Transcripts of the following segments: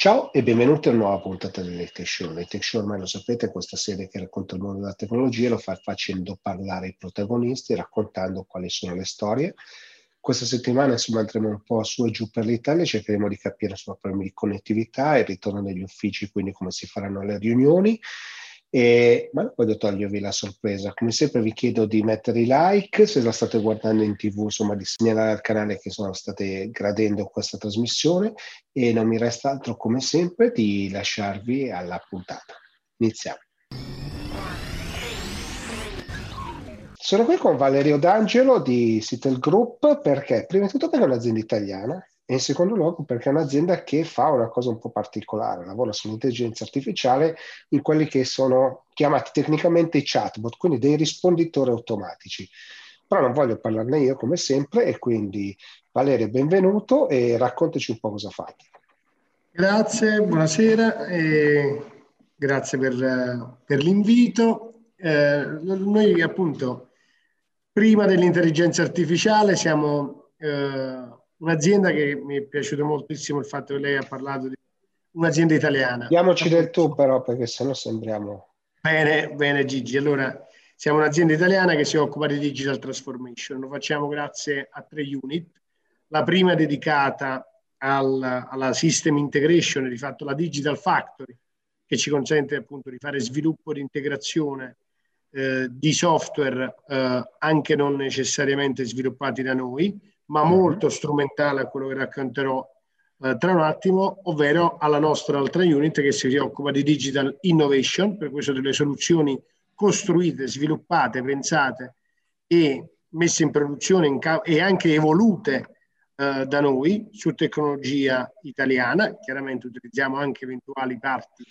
Ciao e benvenuti a una nuova puntata dell'Etech Show. L'Etech Show ormai lo sapete, questa serie che racconta il mondo della tecnologia lo fa facendo parlare i protagonisti, raccontando quali sono le storie. Questa settimana insomma andremo un po' su e giù per l'Italia, cercheremo di capire insomma problemi di connettività, il ritorno negli uffici, quindi come si faranno le riunioni e, ma non voglio togliervi la sorpresa. Come sempre vi chiedo di mettere i like, se la state guardando in tv, insomma di segnalare al canale che sono state gradendo questa trasmissione e non mi resta altro come sempre di lasciarvi alla puntata. Iniziamo. Sono qui con Valerio D'Angelo di Citel Group perché, prima di tutto, perché è un'azienda italiana e in secondo luogo perché è un'azienda che fa una cosa un po' particolare, lavora sull'intelligenza artificiale in quelli che sono chiamati tecnicamente i chatbot, quindi dei risponditori automatici. Però non voglio parlarne io come sempre e quindi Valerio benvenuto e raccontaci un po' cosa fate. Grazie, buonasera e grazie per, per l'invito. Eh, noi appunto prima dell'intelligenza artificiale siamo... Eh, un'azienda che mi è piaciuto moltissimo il fatto che lei ha parlato di un'azienda italiana. Diamoci del tu però perché sennò sembriamo... Bene, bene Gigi. Allora, siamo un'azienda italiana che si occupa di digital transformation. Lo facciamo grazie a tre unit. La prima è dedicata al, alla system integration, di fatto la digital factory, che ci consente appunto di fare sviluppo di integrazione eh, di software eh, anche non necessariamente sviluppati da noi, ma mhm. molto strumentale a quello che racconterò eh, tra un attimo, ovvero alla nostra altra unit che si occupa di digital innovation, per questo delle soluzioni costruite, sviluppate, pensate e messe in produzione in ca- e anche evolute eh, da noi su tecnologia italiana. Chiaramente utilizziamo anche eventuali parti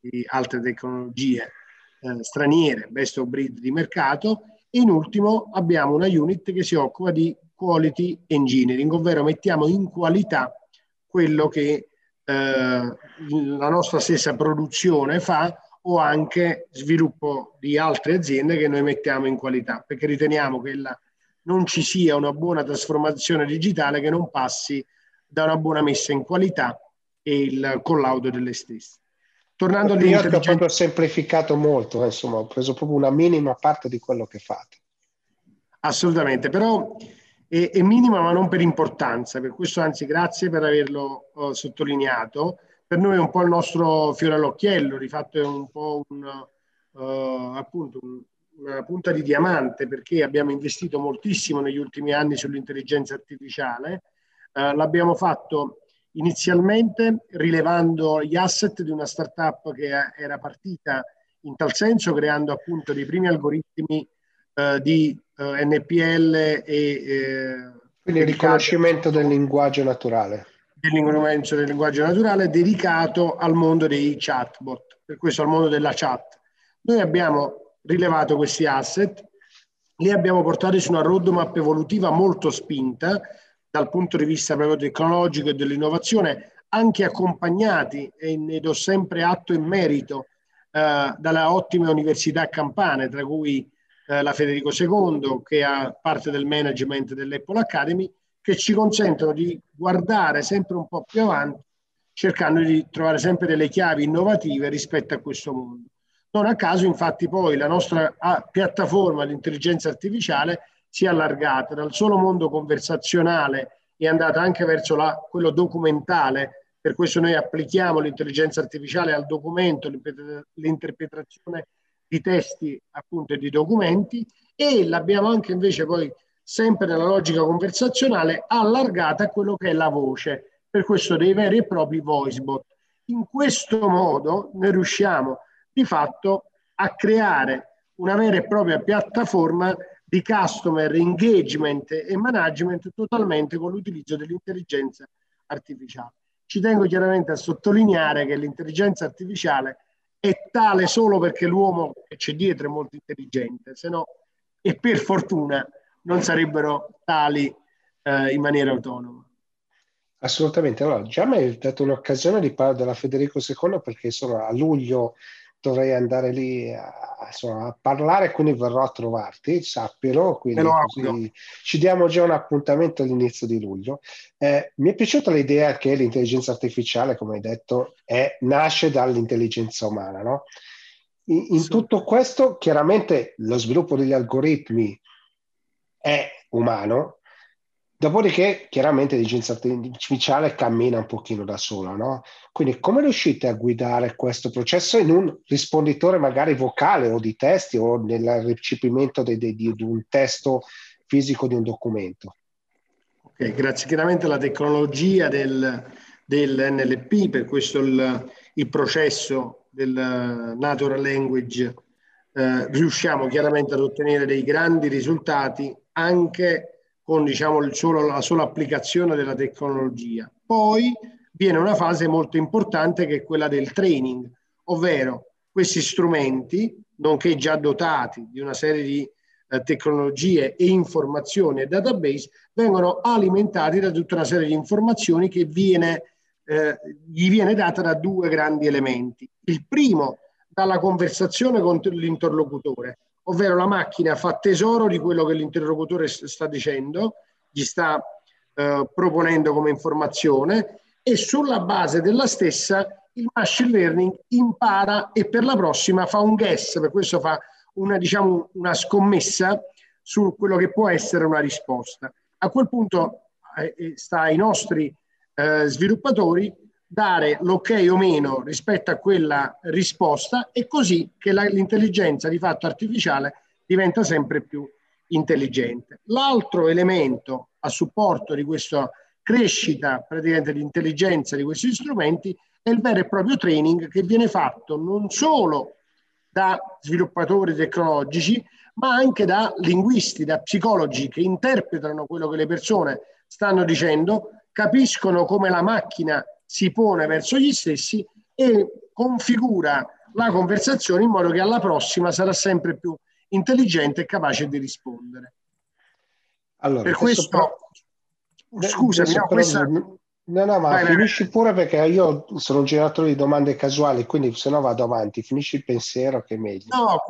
di altre tecnologie eh, straniere, best of breed di mercato. E in ultimo abbiamo una unit che si occupa di quality engineering, ovvero mettiamo in qualità quello che eh, la nostra stessa produzione fa o anche sviluppo di altre aziende che noi mettiamo in qualità, perché riteniamo che la, non ci sia una buona trasformazione digitale che non passi da una buona messa in qualità e il collaudo delle stesse. Tornando all'intelligenza... Io ho proprio semplificato molto, eh, insomma, ho preso proprio una minima parte di quello che fate. Assolutamente, però è, è, minima ma non per importanza, per questo anzi grazie per averlo uh, sottolineato. Per noi è un po' il nostro fiore all'occhiello, di fatto è un po' un, uh, appunto un, una punta di diamante perché abbiamo investito moltissimo negli ultimi anni sull'intelligenza artificiale. Uh, l'abbiamo fatto inizialmente rilevando gli asset di una startup che era partita in tal senso, creando appunto dei primi algoritmi uh, di eh, NPL e... Eh, Quindi il riconoscimento del linguaggio naturale. Del riconoscimento del linguaggio naturale dedicato al mondo dei chatbot, per questo al mondo della chat. Noi abbiamo rilevato questi asset, li abbiamo portati su una roadmap evolutiva molto spinta dal punto di vista proprio tecnologico e dell'innovazione, anche accompagnati, e ne do sempre atto e merito, eh, dalle ottime università campane, tra cui eh, la Federico II, che ha parte del management dell'Apple Academy, che ci consentono di guardare sempre un po' più avanti, cercando di trovare sempre delle chiavi innovative rispetto a questo mondo. Non a caso, infatti, poi la nostra ah, piattaforma di intelligenza artificiale si è allargata dal solo mondo conversazionale è andata anche verso la, quello documentale. Per questo noi applichiamo l'intelligenza artificiale al documento, l'interpretazione di testi appunto e di documenti e l'abbiamo anche invece poi sempre nella logica conversazionale allargata a quello che è la voce, per questo dei veri e propri voice bot. In questo modo noi riusciamo di fatto a creare una vera e propria piattaforma di customer engagement e management totalmente con l'utilizzo dell'intelligenza artificiale. Ci tengo chiaramente a sottolineare che l'intelligenza artificiale è tale solo perché l'uomo che c'è dietro è molto intelligente, se no, e per fortuna non sarebbero tali eh, in maniera autonoma. Assolutamente, allora già mi hai dato un'occasione di parlare della Federico II perché insomma a luglio dovrei andare lì a, insomma, a, parlare, quindi verrò a trovarti, sappilo, quindi così ci diamo già un appuntamento all'inizio di luglio. Eh, mi è piaciuta l'idea che l'intelligenza artificiale, come hai detto, è, nasce dall'intelligenza umana, no? In, in sì. tutto questo, chiaramente lo sviluppo degli algoritmi è umano, Dopodiché, chiaramente, l'intelligenza artificiale cammina un pochino da sola, no? Quindi, come riuscite a guidare questo processo in un risponditore magari vocale o di testi o nel recepimento di, di, di un testo fisico di un documento? Ok, grazie. Chiaramente la tecnologia del, del NLP, per questo il, il processo del natural language, eh, riusciamo chiaramente ad ottenere dei grandi risultati anche con diciamo, solo, la sola applicazione della tecnologia. Poi viene una fase molto importante che è quella del training, ovvero questi strumenti, nonché già dotati di una serie di eh, tecnologie e informazioni e database, vengono alimentati da tutta una serie di informazioni che viene, eh, gli viene data da due grandi elementi. Il primo, dalla conversazione con l'interlocutore, ovvero la macchina fa tesoro di quello che l'interlocutore sta dicendo, gli sta eh, proponendo come informazione e sulla base della stessa il machine learning impara e per la prossima fa un guess, per questo fa una, diciamo, una scommessa su quello che può essere una risposta. A quel punto eh, eh sta ai nostri eh, sviluppatori dare l'ok o meno rispetto a quella risposta e così che la, l'intelligenza di fatto artificiale diventa sempre più intelligente. L'altro elemento a supporto di questa crescita praticamente di intelligenza di questi strumenti è il vero e proprio training che viene fatto non solo da sviluppatori tecnologici, ma anche da linguisti, da psicologi che interpretano quello che le persone stanno dicendo, capiscono come la macchina si pone verso gli stessi e configura la conversazione in modo che alla prossima sarà sempre più intelligente e capace di rispondere. Allora, per questo, però, scusami, no, questa... No, no, ma vai, finisci vai. pure perché io sono un generatore di domande casuali, quindi se no vado avanti, finisci il pensiero che è meglio. No,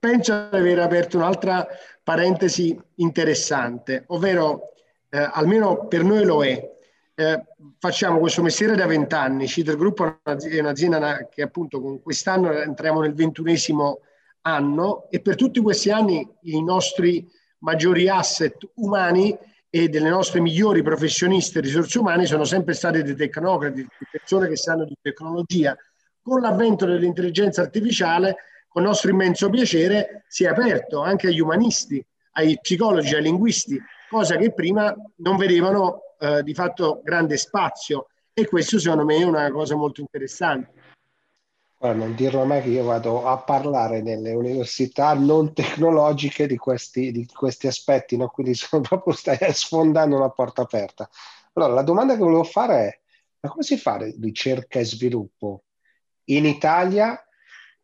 penso di aver aperto un'altra parentesi interessante, ovvero eh, almeno per noi lo è eh, facciamo questo mestiere da vent'anni. Cider Group è un'azienda che appunto con quest'anno entriamo nel ventunesimo anno e per tutti questi anni i nostri maggiori asset umani e delle nostre migliori professioniste e risorse umane sono sempre state dei tecnocrati, persone che sanno di tecnologia. Con l'avvento dell'intelligenza artificiale, con nostro immenso piacere, si è aperto anche agli umanisti, ai psicologi, ai linguisti, cosa che prima non vedevano eh, di fatto grande spazio e questo secondo me è una cosa molto interessante. Guarda, non dirlo a me che io vado a parlare nelle università non tecnologiche di questi, di questi aspetti, no? quindi sono proprio stai sfondando una porta aperta. Allora, la domanda che volevo fare è, ma come si fa ricerca e sviluppo in Italia?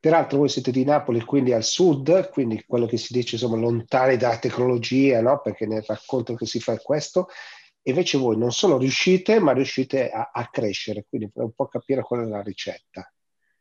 Peraltro voi siete di Napoli, quindi al sud, quindi quello che si dice insomma lontani dalla tecnologia, no? perché nel racconto che si fa è questo, invece voi non solo riuscite, ma riuscite a, a crescere, quindi un po' capire qual è la ricetta.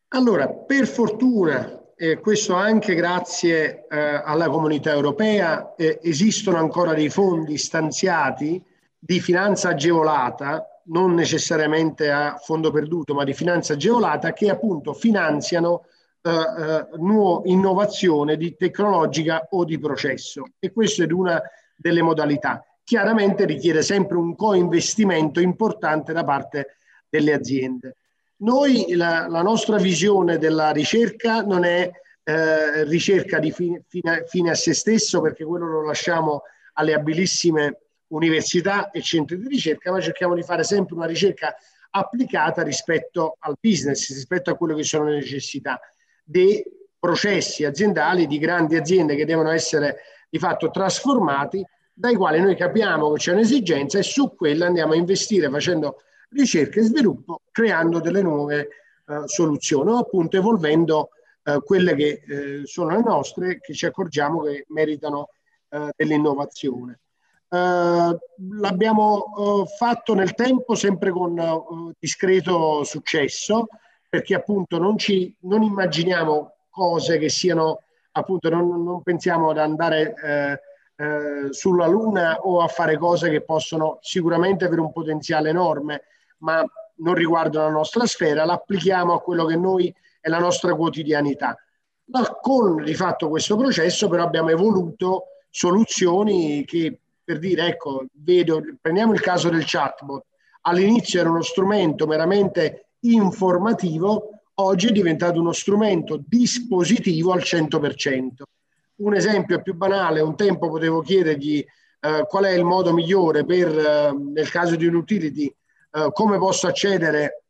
Allora, per fortuna, eh, questo anche grazie eh, alla comunità europea, eh, esistono ancora dei fondi stanziati di finanza agevolata, non necessariamente a fondo perduto, ma di finanza agevolata, che appunto finanziano eh, eh, nuova innovazione di tecnologica o di processo. E questa è una delle modalità chiaramente richiede sempre un co-investimento importante da parte delle aziende. Noi la, la nostra visione della ricerca non è eh, ricerca di fine, fine, fine, a se stesso perché quello lo lasciamo alle abilissime università e centri di ricerca, ma cerchiamo di fare sempre una ricerca applicata rispetto al business, rispetto a quello che sono le necessità dei processi aziendali di grandi aziende che devono essere di fatto trasformati dai quali noi capiamo che c'è un'esigenza e su quella andiamo a investire facendo ricerca e sviluppo, creando delle nuove eh, soluzioni o appunto evolvendo eh, quelle che eh, sono le nostre che ci accorgiamo che meritano dell'innovazione. L'abbiamo fatto nel tempo sempre con discreto successo. perché appunto non, ci, non immaginiamo cose che siano, appunto non, non pensiamo ad andare eh, sulla Luna o a fare cose che possono sicuramente avere un potenziale enorme, ma non riguardano la nostra sfera, l'applichiamo a quello che noi è la nostra quotidianità. Ma con di fatto questo processo però abbiamo evoluto soluzioni che per dire, ecco, vedo, prendiamo il caso del chatbot, all'inizio era uno strumento meramente informativo, oggi è diventato uno strumento dispositivo al 100%. Un esempio più banale, un tempo potevo chiedergli eh, qual è il modo migliore per, eh, nel caso di un utility, eh, come posso accedere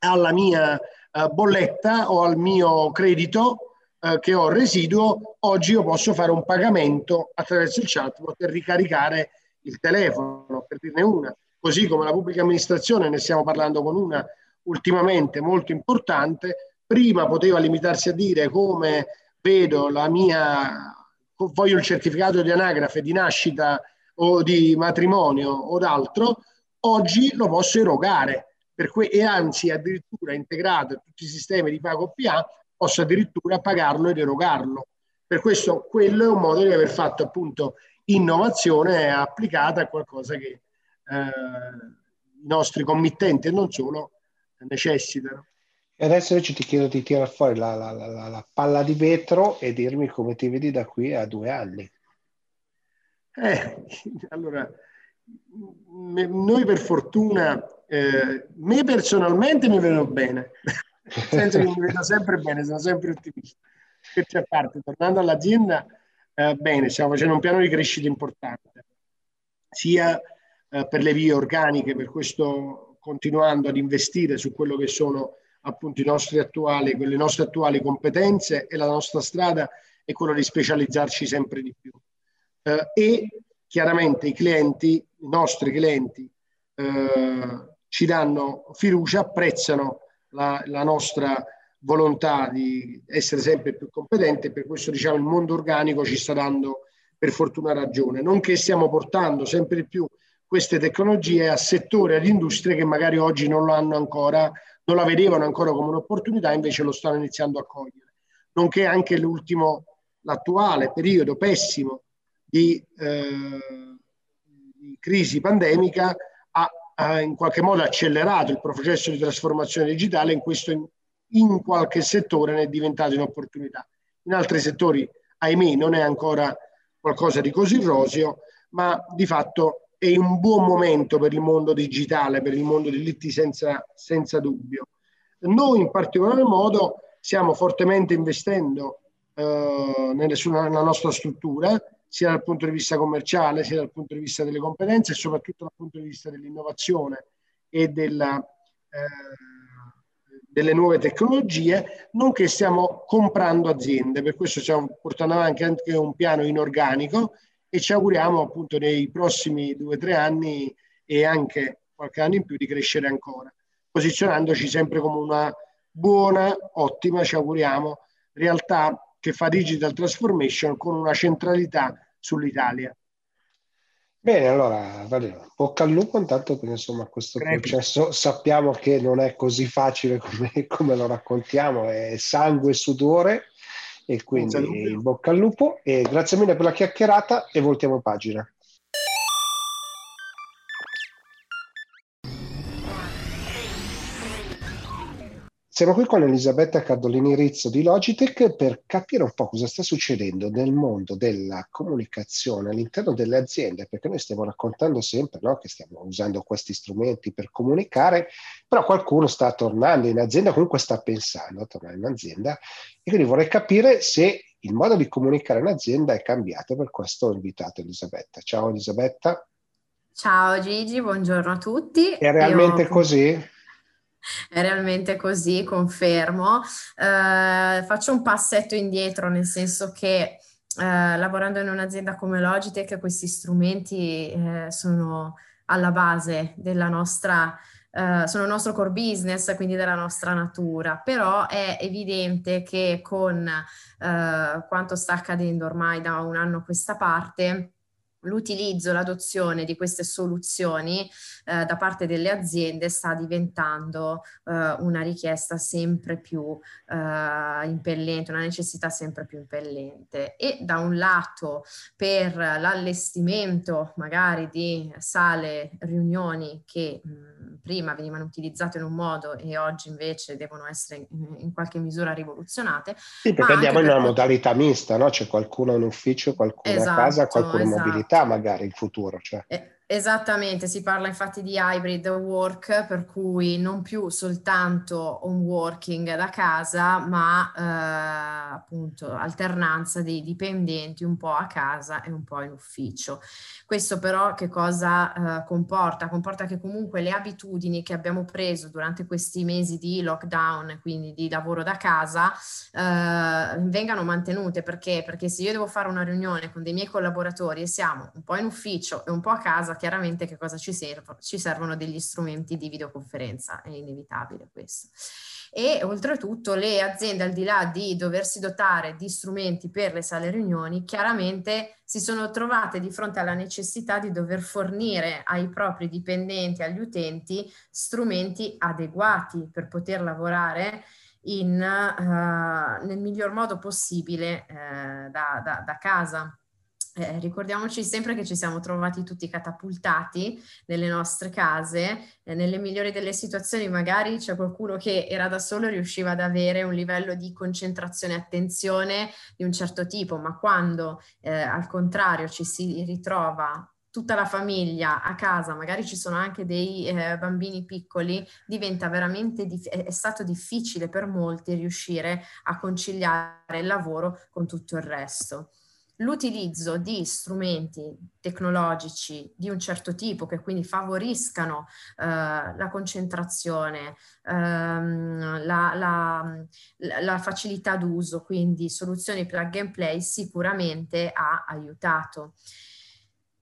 alla mia eh, bolletta o al mio credito eh, che ho residuo, oggi io posso fare un pagamento attraverso il chatbot e ricaricare il telefono, per dirne una. Così come la pubblica amministrazione, ne stiamo parlando con una ultimamente molto importante, prima poteva limitarsi a dire come vedo la mia, voglio il certificato di anagrafe, di nascita o di matrimonio o d'altro, oggi lo posso erogare per que- e anzi addirittura integrato in tutti i sistemi di pago PA posso addirittura pagarlo ed erogarlo. Per questo quello è un modo di aver fatto appunto innovazione applicata a qualcosa che eh, i nostri committenti e non solo necessitano. E adesso invece ti chiedo di tirare fuori la, la, la, la, palla di vetro e dirmi come ti vedi da qui a due anni. Eh, allora, noi per fortuna, eh, me personalmente mi vedo bene, nel senso che mi vedo sempre bene, sono sempre ottimista. Scherzi a parte, tornando all'azienda, eh, bene, stiamo facendo un piano di crescita importante, sia eh, per le vie organiche, per questo continuando ad investire su quello che sono appunto attuali, le nostre attuali competenze e la nostra strada è quella di specializzarci sempre di più. Eh, e chiaramente i clienti, i nostri clienti, eh, ci danno fiducia, apprezzano la, la, nostra volontà di essere sempre più competenti e per questo diciamo il mondo organico ci sta dando per fortuna ragione, nonché stiamo portando sempre di più queste tecnologie a settori, ad industrie che magari oggi non lo hanno ancora, non la vedevano ancora come un'opportunità, invece lo stanno iniziando a cogliere. Nonché anche l'ultimo, l'attuale periodo pessimo di, eh, di crisi pandemica ha, ha, in qualche modo accelerato il processo di trasformazione digitale, in questo in, in qualche settore ne è diventato un'opportunità. In altri settori, ahimè, non è ancora qualcosa di così roseo, ma di fatto è un buon momento per il mondo digitale, per il mondo dell'IT senza, senza dubbio. Noi in particolar modo stiamo fortemente investendo eh, nelle, sulla nostra struttura, sia dal punto di vista commerciale, sia dal punto di vista delle competenze e soprattutto dal punto di vista dell'innovazione e della, eh, delle nuove tecnologie, nonché stiamo comprando aziende. Per questo stiamo portando avanti anche un piano inorganico e ci auguriamo appunto nei prossimi due o tre anni e anche qualche anno in più di crescere ancora, posizionandoci sempre come una buona, ottima, ci auguriamo, realtà che fa digital transformation con una centralità sull'Italia. Bene, allora Valerio, bocca al lupo intanto che insomma questo Crepi. processo sappiamo che non è così facile come, come lo raccontiamo, è sangue e sudore e quindi in bocca al lupo e grazie mille per la chiacchierata e voltiamo pagina. Siamo qui con Elisabetta Cardolini Rizzo di Logitech per capire un po' cosa sta succedendo nel mondo della comunicazione all'interno delle aziende, perché noi stiamo raccontando sempre no, che stiamo usando questi strumenti per comunicare, però qualcuno sta tornando in azienda, comunque sta pensando a tornare in azienda e quindi vorrei capire se il modo di comunicare in azienda è cambiato, per questo ho invitato Elisabetta. Ciao Elisabetta. Ciao Gigi, buongiorno a tutti. È realmente Io... così? È realmente così, confermo. Eh, faccio un passetto indietro, nel senso che eh, lavorando in un'azienda come Logitech, questi strumenti eh, sono alla base della nostra, eh, sono il nostro core business, quindi della nostra natura, però è evidente che con eh, quanto sta accadendo ormai da un anno a questa parte, l'utilizzo, l'adozione di queste soluzioni eh, da parte delle aziende sta diventando eh, una richiesta sempre più eh, impellente, una necessità sempre più impellente. E da un lato per l'allestimento magari di sale riunioni che mh, prima venivano utilizzate in un modo e oggi invece devono essere in, in qualche misura rivoluzionate. Sì, perché andiamo in una modalità mista, no? C'è qualcuno in ufficio, qualcuno esatto, a casa, qualcuno esatto. in mobilità magari in futuro. Cioè. Eh, Esattamente, si parla infatti di hybrid work, per cui non più soltanto home working da casa, ma eh, appunto alternanza dei dipendenti un po' a casa e un po' in ufficio. Questo però che cosa eh, comporta? Comporta che comunque le abitudini che abbiamo preso durante questi mesi di lockdown, quindi di lavoro da casa, eh, vengano mantenute. Perché? Perché se io devo fare una riunione con dei miei collaboratori e siamo un po' in ufficio e un po' a casa, chiaramente che cosa ci servono? Ci servono degli strumenti di videoconferenza, è inevitabile questo. E oltretutto le aziende, al di là di doversi dotare di strumenti per le sale riunioni, chiaramente si sono trovate di fronte alla necessità di dover fornire ai propri dipendenti, agli utenti, strumenti adeguati per poter lavorare in, uh, nel miglior modo possibile uh, da, da, da casa. Eh, ricordiamoci sempre che ci siamo trovati tutti catapultati nelle nostre case, eh, nelle migliori delle situazioni. Magari c'è qualcuno che era da solo e riusciva ad avere un livello di concentrazione e attenzione di un certo tipo, ma quando eh, al contrario ci si ritrova tutta la famiglia a casa, magari ci sono anche dei eh, bambini piccoli, diventa veramente, dif- è stato difficile per molti riuscire a conciliare il lavoro con tutto il resto l'utilizzo di strumenti tecnologici di un certo tipo che quindi favoriscano eh, la concentrazione, ehm, la, la, la, facilità d'uso, quindi soluzioni plug and play sicuramente ha aiutato.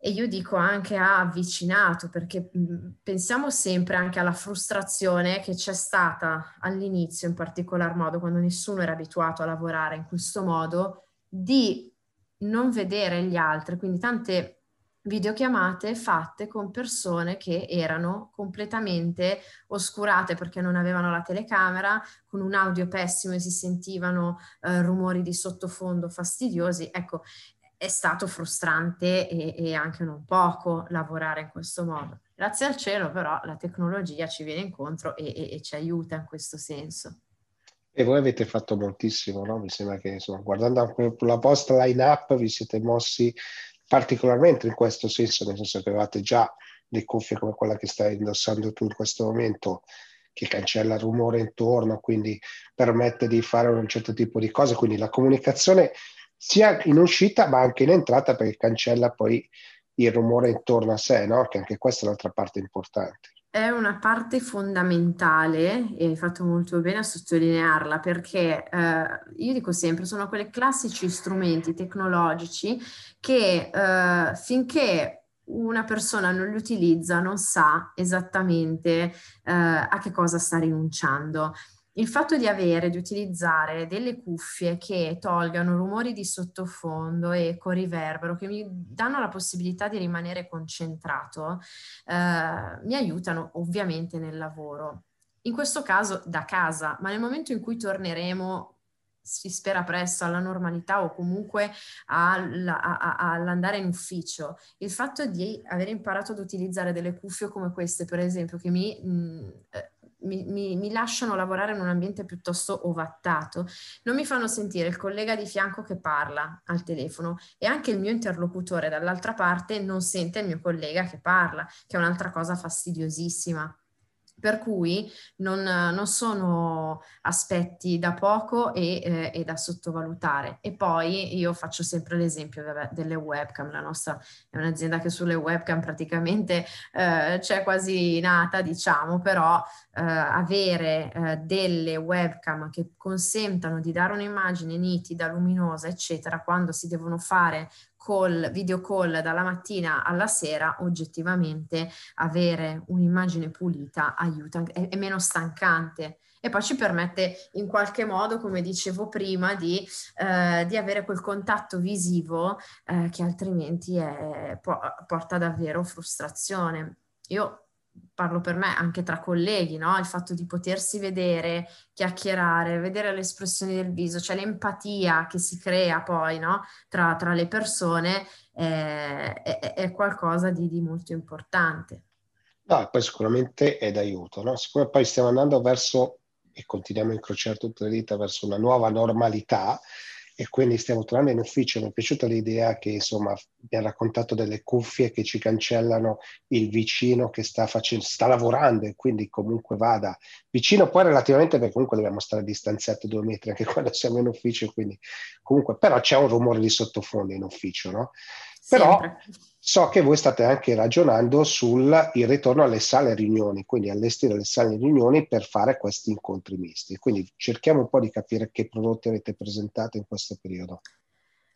E io dico anche ha avvicinato, perché pensiamo sempre anche alla frustrazione che c'è stata all'inizio, in particolar modo, quando nessuno era abituato a lavorare in questo modo, di non vedere gli altri, quindi tante videochiamate fatte con persone che erano completamente oscurate perché non avevano la telecamera, con un audio pessimo e si sentivano eh, rumori di sottofondo fastidiosi. Ecco, è stato frustrante e, e, anche non poco lavorare in questo modo. Grazie al cielo però la tecnologia ci viene incontro e, e, e ci aiuta in questo senso. E voi avete fatto moltissimo, no? Mi sembra che, insomma, guardando la vostra line-up vi siete mossi particolarmente in questo senso, nel senso che avevate già le cuffie come quella che stai indossando tu in questo momento, che cancella il rumore intorno, quindi permette di fare un certo tipo di cose, quindi la comunicazione sia in uscita ma anche in entrata perché cancella poi il rumore intorno a sé, no? Che anche questa è un'altra parte importante. È una parte fondamentale e hai fatto molto bene a sottolinearla perché eh, io dico sempre sono quei classici strumenti tecnologici che eh, finché una persona non li utilizza non sa esattamente eh, a che cosa sta rinunciando il fatto di avere, di utilizzare delle cuffie che tolgano rumori di sottofondo, eco, riverbero, che mi danno la possibilità di rimanere concentrato, eh, mi aiutano ovviamente nel lavoro. In questo caso da casa, ma nel momento in cui torneremo si spera presto alla normalità o comunque all'andare in ufficio, il fatto di aver imparato ad utilizzare delle cuffie come queste, per esempio, che mi mh, eh, mi, mi, mi, lasciano lavorare in un ambiente piuttosto ovattato, non mi fanno sentire il collega di fianco che parla al telefono e anche il mio interlocutore dall'altra parte non sente il mio collega che parla, che è un'altra cosa fastidiosissima. Per cui non, non, sono aspetti da poco e, eh, e, da sottovalutare. E poi io faccio sempre l'esempio delle webcam. La nostra è un'azienda che sulle webcam praticamente eh, c'è quasi nata, diciamo, però eh, avere eh, delle webcam che consentano di dare un'immagine nitida, luminosa, eccetera, quando si devono fare call, video call dalla mattina alla sera, oggettivamente avere un'immagine pulita aiuta, è, è meno stancante e poi ci permette in qualche modo, come dicevo prima, di, eh, di avere quel contatto visivo eh, che altrimenti è, po- porta davvero frustrazione. Io parlo per me anche tra colleghi, no? il fatto di potersi vedere, chiacchierare, vedere le espressioni del viso, cioè l'empatia che si crea poi no? tra, tra, le persone eh, è, è, qualcosa di, di, molto importante. No, poi sicuramente è d'aiuto, no? Siccome poi stiamo andando verso, e continuiamo a incrociare tutte le dita, verso una nuova normalità, e quindi stiamo tornando in ufficio. Mi è piaciuta l'idea che insomma mi ha raccontato delle cuffie che ci cancellano il vicino che sta, facendo, sta lavorando e quindi comunque vada vicino poi relativamente perché comunque dobbiamo stare distanziati due metri anche quando siamo in ufficio, quindi comunque però c'è un rumore di sottofondo in ufficio, no? Però so che voi state anche ragionando sul ritorno alle sale riunioni, quindi allestire le sale riunioni per fare questi incontri misti. Quindi cerchiamo un po' di capire che prodotti avete presentato in questo periodo.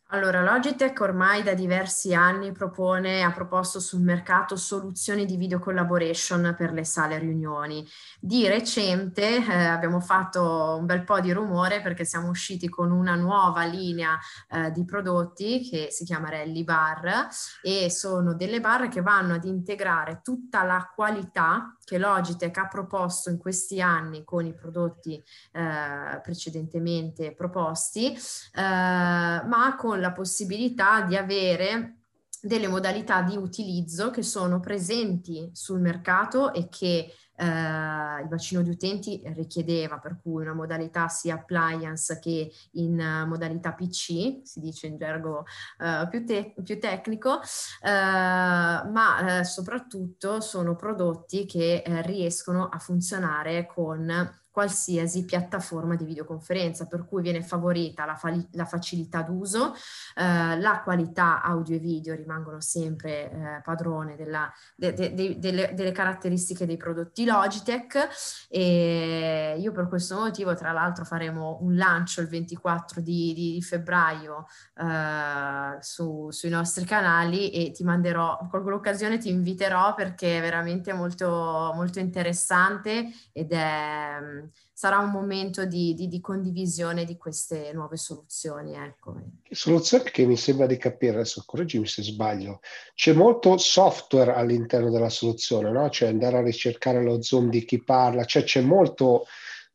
Allora, Logitech ormai da diversi anni propone, ha proposto sul mercato soluzioni di video collaboration per le sale riunioni. Di recente eh, abbiamo fatto un bel po' di rumore perché siamo usciti con una nuova linea eh, di prodotti che si chiama Rally Bar e sono delle barre che vanno ad integrare tutta la qualità che Logitech ha proposto in questi anni con i prodotti eh, precedentemente proposti, eh, ma con la possibilità di avere delle modalità di utilizzo che sono presenti sul mercato e che eh, il bacino di utenti richiedeva, per cui una modalità sia appliance che in uh, modalità PC, si dice in gergo uh, più, te- più, tecnico, uh, ma soprattutto sono prodotti che riescono a funzionare con qualsiasi piattaforma di videoconferenza, per cui viene favorita la, fa- la facilità d'uso, eh, la qualità audio e video rimangono sempre eh, padrone della, de- de- de- delle, delle, caratteristiche dei prodotti Logitech. E io per questo motivo tra l'altro faremo un lancio il 24 di, di febbraio eh, su, sui nostri canali e ti manderò, colgo l'occasione ti inviterò perché è veramente molto, molto interessante ed è sarà un momento di, di, di, condivisione di queste nuove soluzioni. Ecco. Soluzione che mi sembra di capire, adesso correggimi se sbaglio, c'è molto software all'interno della soluzione, no? cioè andare a ricercare lo zoom di chi parla, cioè c'è molto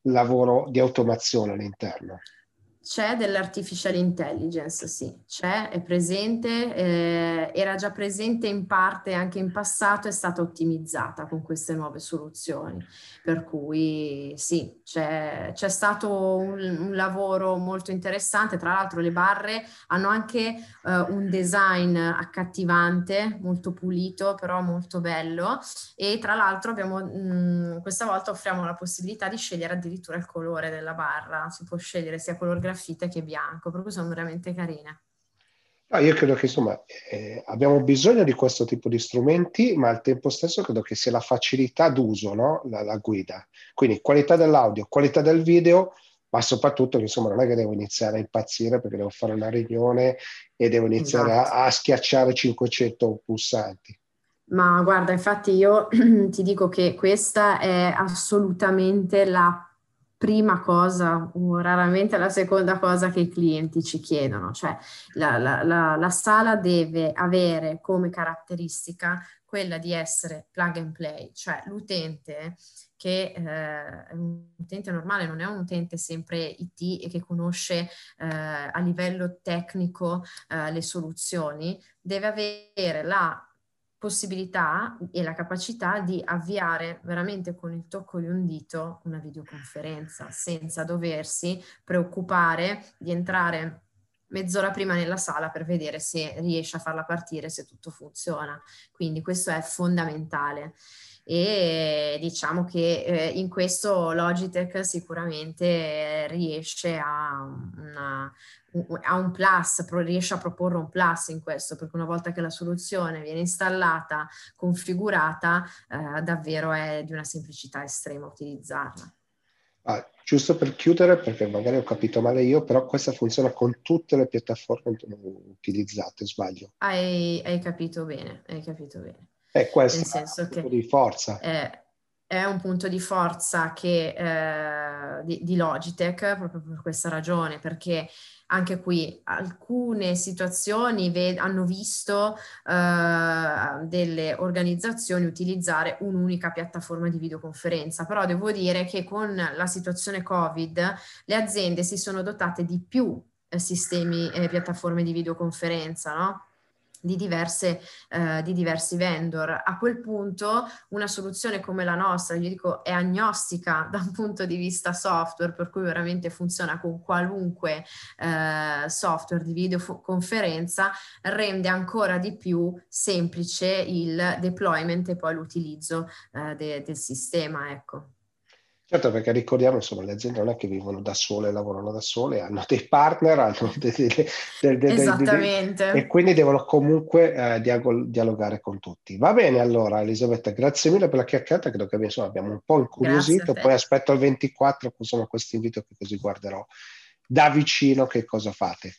lavoro di automazione all'interno. C'è dell'artificial intelligence, sì, c'è, è presente, eh, era già presente in parte anche in passato, è stata ottimizzata con queste nuove soluzioni. Per cui sì, c'è, c'è stato un, un, lavoro molto interessante. Tra l'altro le barre hanno anche eh, un design accattivante, molto pulito, però molto bello. E tra l'altro abbiamo, mh, questa volta offriamo la possibilità di scegliere addirittura il colore della barra. Si può scegliere sia color grafico graffite che bianco, cui sono veramente carine. No, io credo che insomma eh, abbiamo bisogno di questo tipo di strumenti, ma al tempo stesso credo che sia la facilità d'uso, no? la, la, guida. Quindi qualità dell'audio, qualità del video, ma soprattutto che insomma non è che devo iniziare a impazzire perché devo fare una riunione e devo iniziare esatto. a, a schiacciare 500 pulsanti. Ma guarda, infatti io ti dico che questa è assolutamente la prima cosa o raramente la seconda cosa che i clienti ci chiedono, cioè la, la, la, la sala deve avere come caratteristica quella di essere plug and play, cioè l'utente che eh, un utente normale, non è un utente sempre IT e che conosce eh, a livello tecnico eh, le soluzioni, deve avere la possibilità e la capacità di avviare veramente con il tocco di un dito una videoconferenza senza doversi preoccupare di entrare mezz'ora prima nella sala per vedere se riesce a farla partire, se tutto funziona. Quindi questo è fondamentale e diciamo che eh, in questo Logitech sicuramente riesce a, una, a un plus, riesce a proporre un plus in questo, perché una volta che la soluzione viene installata, configurata, eh, davvero è di una semplicità estrema utilizzarla. Ah, giusto per chiudere, perché magari ho capito male io, però questa funziona con tutte le piattaforme utilizzate, sbaglio? Hai, hai capito bene, hai capito bene. E questo Nel senso è un che di forza. È, è, un punto di forza che, eh, di, di Logitech proprio per questa ragione, perché anche qui alcune situazioni ve- hanno visto uh, delle organizzazioni utilizzare un'unica piattaforma di videoconferenza, però devo dire che con la situazione Covid le aziende si sono dotate di più eh, sistemi e eh, piattaforme di videoconferenza, no? Di, diverse, eh, di diversi vendor. A quel punto una soluzione come la nostra, io dico, è agnostica da un punto di vista software, per cui veramente funziona con qualunque eh, software di videoconferenza, rende ancora di più semplice il deployment e poi l'utilizzo eh, de- del sistema. Ecco. Certo, perché ricordiamo, insomma, le aziende non è che vivono da sole, lavorano da sole, hanno dei partner, hanno dei, dei, dei, Esattamente. e quindi devono comunque eh, dialogare con tutti. Va bene allora, Elisabetta, grazie mille per la chiacchierata, credo che insomma, abbiamo un po' incuriosito, poi aspetto il 24, insomma, questo invito che così guarderò da vicino che cosa fate.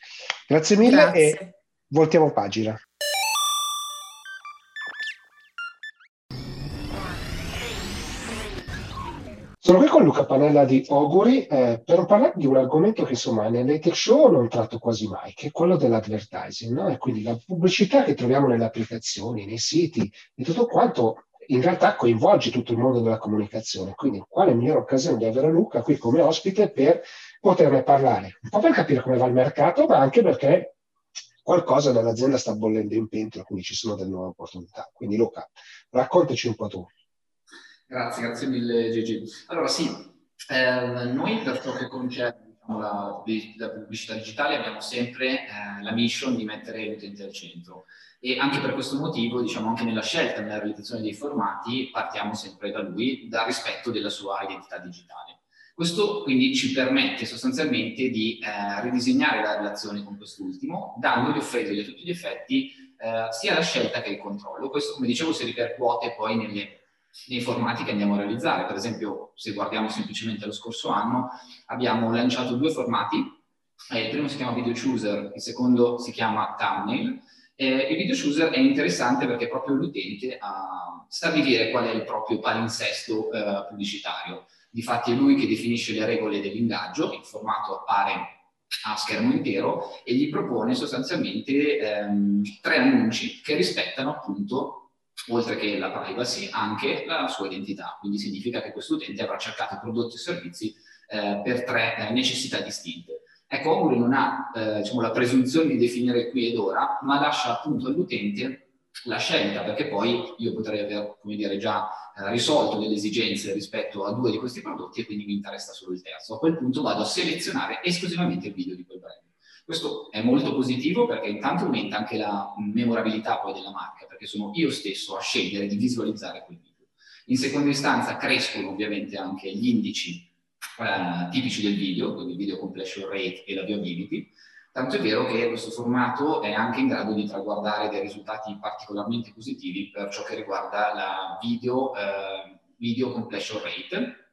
Grazie mille grazie. e voltiamo pagina. Sono qui con Luca Panella di Oguri eh, per parlare di un argomento che insomma nelle tech show non tratto quasi mai, che è quello dell'advertising, no? e quindi la pubblicità che troviamo nelle applicazioni, nei siti e tutto quanto in realtà coinvolge tutto il mondo della comunicazione. Quindi quale migliore occasione di avere Luca qui come ospite per poterne parlare, un po' per capire come va il mercato, ma anche perché qualcosa nell'azienda sta bollendo in pentola, quindi ci sono delle nuove opportunità. Quindi Luca, raccontaci un po' tu. Grazie, grazie mille Gigi. Allora sì, eh, noi per ciò che concerne diciamo, la, la, pubblicità digitale abbiamo sempre eh, la mission di mettere l'utente al centro e anche per questo motivo, diciamo anche nella scelta, nella realizzazione dei formati, partiamo sempre da lui, dal rispetto della sua identità digitale. Questo quindi ci permette sostanzialmente di eh, ridisegnare la relazione con quest'ultimo, dandogli, offrendogli a tutti gli effetti eh, sia la scelta che il controllo. Questo, come dicevo, si ripercuote poi nelle nei formati che andiamo a realizzare. Per esempio, se guardiamo semplicemente lo scorso anno, abbiamo lanciato due formati. Eh, il primo si chiama Video Chooser, il secondo si chiama Thumbnail. Eh, il Video Chooser è interessante perché proprio l'utente a stabilire qual è il proprio palinsesto eh, pubblicitario. Difatti è lui che definisce le regole dell'ingaggio, il formato appare a schermo intero e gli propone sostanzialmente ehm, tre annunci che rispettano appunto oltre che la privacy, anche la sua identità. Quindi significa che questo utente avrà cercato prodotti e servizi eh, per tre eh, necessità distinte. Ecco, Oguri non ha eh, diciamo, la presunzione di definire qui ed ora, ma lascia appunto all'utente la scelta, perché poi io potrei aver, come dire, già eh, risolto delle esigenze rispetto a due di questi prodotti e quindi mi interessa solo il terzo. A quel punto vado a selezionare esclusivamente il video di quel brand. Questo è molto positivo perché intanto aumenta anche la memorabilità poi della marca, perché sono io stesso a scegliere di visualizzare quel video. In seconda istanza crescono ovviamente anche gli indici eh, tipici del video, quindi video completion rate e la viewability, tanto è vero che questo formato è anche in grado di traguardare dei risultati particolarmente positivi per ciò che riguarda la video, eh, video completion rate,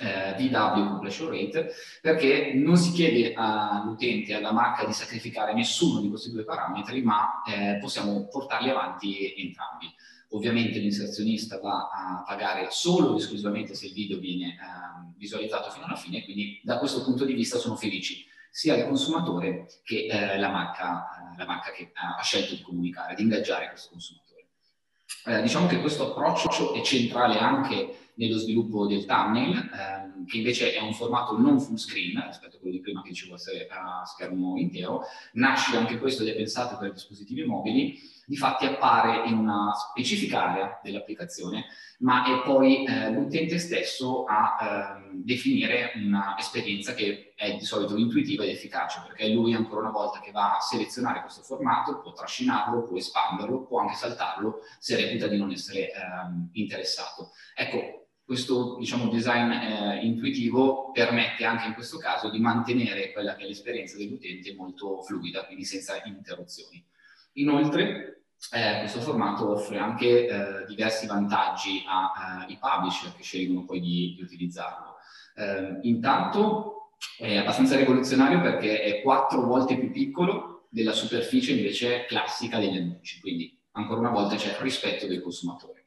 eh, DW completion rate, perché non si chiede all'utente, alla marca di sacrificare nessuno di questi due parametri, ma eh, possiamo portarli avanti entrambi. Ovviamente l'inserzionista va a pagare solo ed esclusivamente se il video viene eh, visualizzato fino alla fine, quindi da questo punto di vista sono felici sia il consumatore che eh, la marca, eh, la, marca, che ha scelto di comunicare, di ingaggiare questo consumatore. Eh, diciamo che questo approccio è centrale anche nello sviluppo del thumbnail, ehm, che invece è un formato non full screen rispetto a quello di prima che ci fosse a schermo intero. Nasce anche questo ed è pensato per dispositivi mobili, difatti appare in una specifica area dell'applicazione, ma è poi eh, l'utente stesso a eh, definire un'esperienza che è di solito intuitiva ed efficace, perché è lui ancora una volta che va a selezionare questo formato, può trascinarlo, può espanderlo, può anche saltarlo se reputa di non essere eh, interessato. Ecco, questo diciamo, design eh, intuitivo permette anche in questo caso di mantenere quella che è l'esperienza dell'utente molto fluida, quindi senza interruzioni. Inoltre, eh, questo formato offre anche eh, diversi vantaggi ai eh, publisher che scelgono poi di, di utilizzarlo. Eh, intanto è abbastanza rivoluzionario perché è quattro volte più piccolo della superficie invece classica degli annunci, quindi ancora una volta c'è rispetto del consumatore.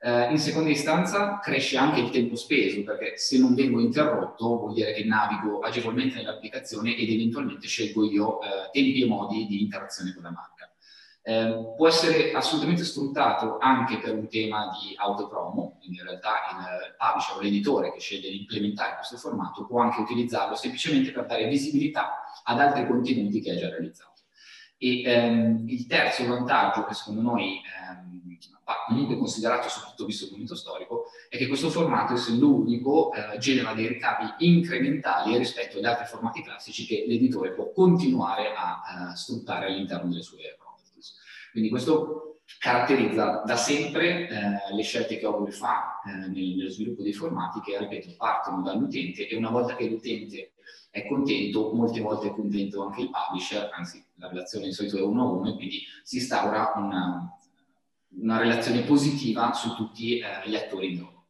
Eh, in seconda istanza cresce anche il tempo speso, perché se non vengo interrotto vuol dire che navigo agevolmente nell'applicazione ed eventualmente scelgo io eh, tempi e modi di interazione con la marca. Eh, può essere assolutamente sfruttato anche per un tema di autopromo, quindi in realtà il publisher o l'editore che sceglie di implementare questo formato può anche utilizzarlo semplicemente per dare visibilità ad altri contenuti che ha già realizzato. E ehm, il terzo vantaggio che secondo noi ehm, va comunque considerato soprattutto visto il momento storico, è che questo formato, essendo unico, eh, genera dei ricavi incrementali rispetto agli altri formati classici che l'editore può continuare a, a sfruttare all'interno delle sue properties. Quindi questo caratterizza da sempre eh, le scelte che Oguri fa eh, nel, nello sviluppo dei formati che, ripeto, partono dall'utente e una volta che l'utente è contento, molte volte è contento anche il publisher, anzi la relazione di solito è uno a uno e quindi si instaura una, una relazione positiva su tutti eh, gli attori in gioco.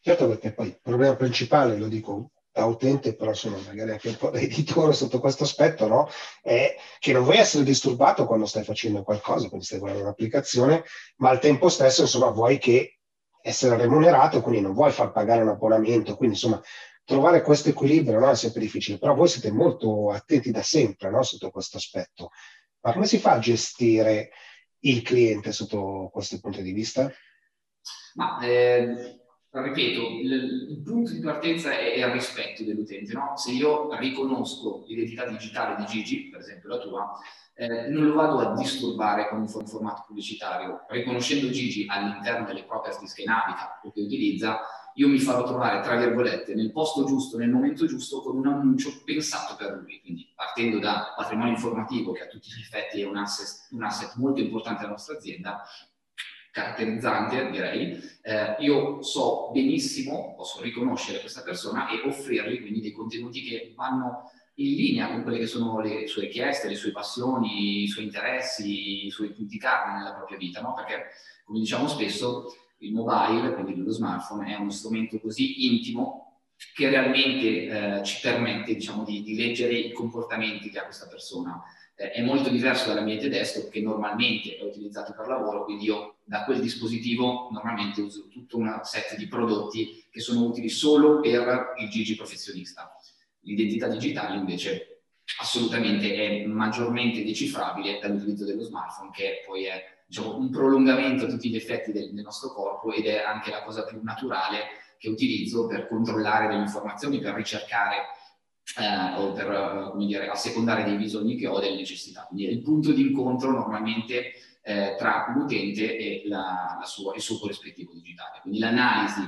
Certo, perché poi il problema principale, lo dico da utente, però sono magari anche un po' da editore sotto questo aspetto, no? È che non vuoi essere disturbato quando stai facendo qualcosa, quindi stai guardando un'applicazione, ma al tempo stesso, insomma, vuoi che essere remunerato, quindi non vuoi far pagare un abbonamento, quindi insomma trovare questo equilibrio no, è sempre difficile, però voi siete molto attenti da sempre no, sotto questo aspetto. Ma come si fa a gestire il cliente sotto questo punto di vista? Ma eh, ripeto, il, il, punto di partenza è, il rispetto dell'utente. No? Se io riconosco l'identità digitale di Gigi, per esempio la tua, eh, non lo vado a disturbare con un formato pubblicitario. Riconoscendo Gigi all'interno delle properties che naviga o che utilizza, io mi farò trovare, tra virgolette, nel posto giusto, nel momento giusto, con un annuncio pensato per lui. Quindi partendo da patrimonio informativo, che a tutti gli effetti è un asset, un asset molto importante della nostra azienda, caratterizzante direi, eh, io so benissimo, posso riconoscere questa persona e offrirgli quindi dei contenuti che vanno in linea con quelle che sono le sue richieste, le sue passioni, i suoi interessi, i suoi punti cardine nella propria vita, no? Perché, come diciamo spesso, il mobile, quindi lo smartphone, è uno strumento così intimo che realmente eh, ci permette diciamo, di, di, leggere i comportamenti che ha questa persona. Eh, è molto diverso dall'ambiente desktop che normalmente è utilizzato per lavoro, quindi io da quel dispositivo normalmente uso tutto un set di prodotti che sono utili solo per il Gigi professionista. L'identità digitale invece assolutamente è maggiormente decifrabile dall'utilizzo dello smartphone che poi è diciamo, un prolungamento a tutti gli effetti del, del, nostro corpo ed è anche la cosa più naturale che utilizzo per controllare delle informazioni, per ricercare eh, o per, eh, come dire, assecondare dei bisogni che ho, delle necessità. Quindi è il punto di incontro normalmente eh, tra l'utente e la, la sua, il suo corrispettivo digitale. Quindi l'analisi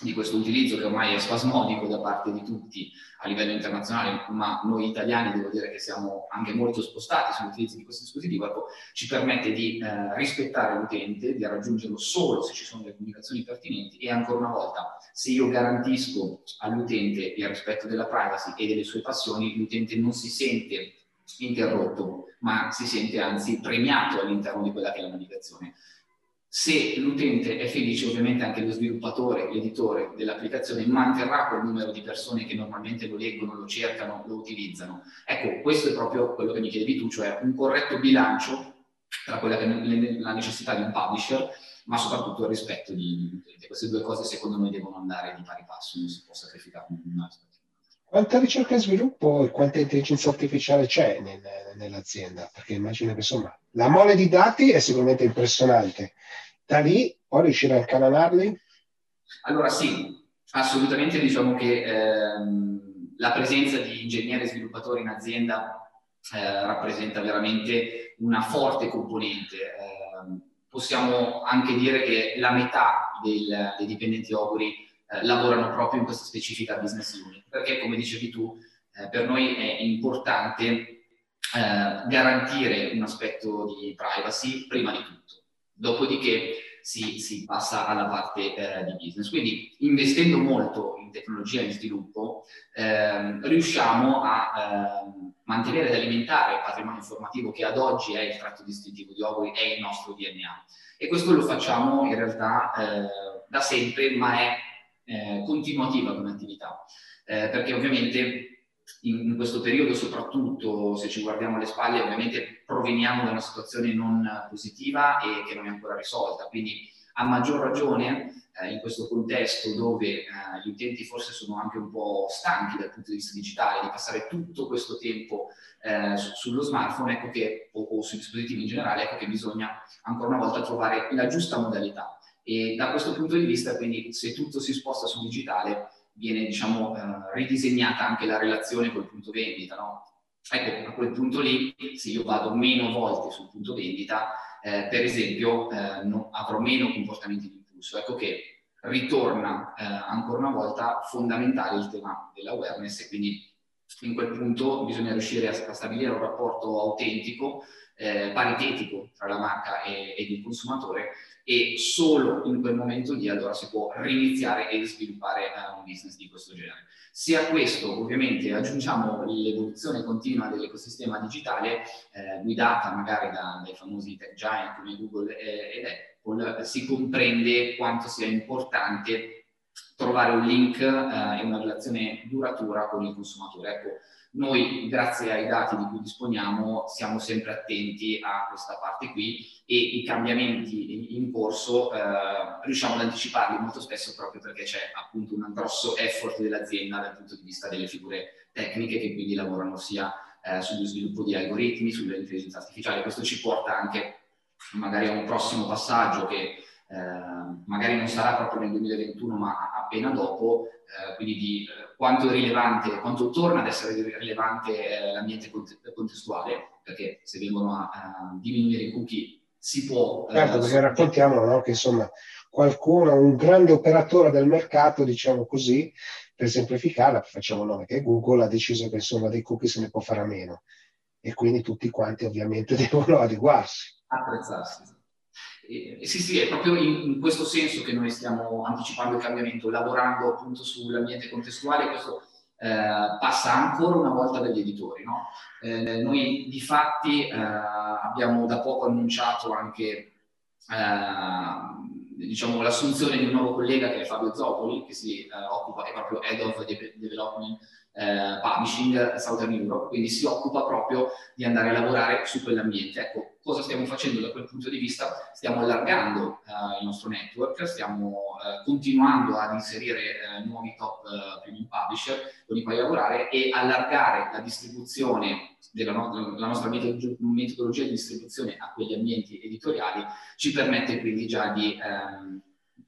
di questo utilizzo che ormai è spasmodico da parte di tutti a livello internazionale, ma noi italiani devo dire che siamo anche molto spostati sull'utilizzo di questo dispositivo, ecco, ci permette di eh, rispettare l'utente, di raggiungerlo solo se ci sono le comunicazioni pertinenti e ancora una volta, se io garantisco all'utente il rispetto della privacy e delle sue passioni, l'utente non si sente interrotto, ma si sente anzi premiato all'interno di quella che è la navigazione. Se l'utente è felice, ovviamente anche lo sviluppatore, l'editore dell'applicazione manterrà quel numero di persone che normalmente lo leggono, lo cercano, lo utilizzano. Ecco, questo è proprio quello che mi chiedevi tu, cioè un corretto bilancio tra quella che è la necessità di un publisher, ma soprattutto il rispetto di utente. Queste due cose secondo me devono andare di pari passo, non si può sacrificare un aspetto. Quanta ricerca e sviluppo e quanta intelligenza artificiale c'è nel, nell'azienda? Perché immagino che insomma la mole di dati è sicuramente impressionante. Da lì poi riuscire a incanalarli? Allora sì, assolutamente diciamo che ehm, la presenza di ingegneri e sviluppatori in azienda eh, rappresenta veramente una forte componente. Eh, possiamo anche dire che la metà del, dei dipendenti Oguri eh, lavorano proprio in questa specifica business unit, perché come dicevi tu, eh, per noi è importante eh, garantire un aspetto di privacy prima di tutto, dopodiché si, si passa alla parte eh, di business. Quindi investendo molto in tecnologia e in sviluppo ehm, riusciamo a ehm, mantenere ed alimentare il patrimonio informativo che ad oggi è il tratto distintivo di Oguri, è il nostro DNA. E questo lo facciamo in realtà eh, da sempre, ma è eh, continuativa come attività, eh, perché ovviamente in, in, questo periodo, soprattutto se ci guardiamo alle spalle, ovviamente proveniamo da una situazione non positiva e che non è ancora risolta. Quindi a maggior ragione eh, in questo contesto dove eh, gli utenti forse sono anche un po' stanchi dal punto di vista digitale, di passare tutto questo tempo eh, su, sullo smartphone ecco che, o, o, sui dispositivi in generale, ecco che bisogna ancora una volta trovare la giusta modalità. E da questo punto di vista, quindi, se tutto si sposta sul digitale, viene diciamo, eh, ridisegnata anche la relazione col punto vendita. No? Ecco, a quel punto lì, se io vado meno volte sul punto vendita, eh, per esempio, eh, no, avrò meno comportamenti di impulso. Ecco che ritorna eh, ancora una volta fondamentale il tema dell'awareness e quindi in quel punto bisogna riuscire a, a stabilire un rapporto autentico, eh, paritetico tra la marca e, ed il consumatore e solo in quel momento lì allora si può riniziare e sviluppare uh, un business di questo genere. Se a questo ovviamente aggiungiamo l'evoluzione continua dell'ecosistema digitale, eh, guidata magari da, dai famosi tech giant come Google ed Apple, si comprende quanto sia importante trovare un link eh, e una relazione duratura con il consumatore. Ecco, noi, grazie ai dati di cui disponiamo, siamo sempre attenti a questa parte qui e i cambiamenti in corso eh, riusciamo ad anticiparli molto spesso proprio perché c'è appunto un grosso effort dell'azienda dal punto di vista delle figure tecniche che quindi lavorano sia eh, sullo sviluppo di algoritmi, sull'intelligenza artificiale. Questo ci porta anche magari a un prossimo passaggio che eh, magari non sarà proprio nel 2021 ma appena dopo, eh, quindi di eh, quanto è rilevante, quanto torna ad essere rilevante l'ambiente contestuale, perché se vengono a, a diminuire i cookie si può... Certo, perché raccontiamo no, che insomma qualcuno, un grande operatore del mercato, diciamo così, per semplificarla, facciamo nome che Google ha deciso che insomma dei cookie se ne può fare a meno e quindi tutti quanti ovviamente devono adeguarsi. Attrezzarsi. Eh, sì, sì, è proprio in, in, questo senso che noi stiamo anticipando il cambiamento, lavorando appunto sull'ambiente contestuale, questo eh, passa ancora una volta dagli editori. No? Eh, noi di fatti eh, abbiamo da poco annunciato anche eh, diciamo, l'assunzione di un nuovo collega che è Fabio Zopoli, che si occupa, è proprio Head of Development eh, Publishing Southern Europe, quindi si occupa proprio di andare a lavorare su quell'ambiente. Ecco, cosa stiamo facendo da quel punto di vista? Stiamo allargando eh, il nostro network, stiamo eh, continuando ad inserire eh, nuovi top eh, premium publisher con i quali lavorare e allargare la distribuzione della no- la nostra metodologia di distribuzione a quegli ambienti editoriali ci permette quindi già di ehm,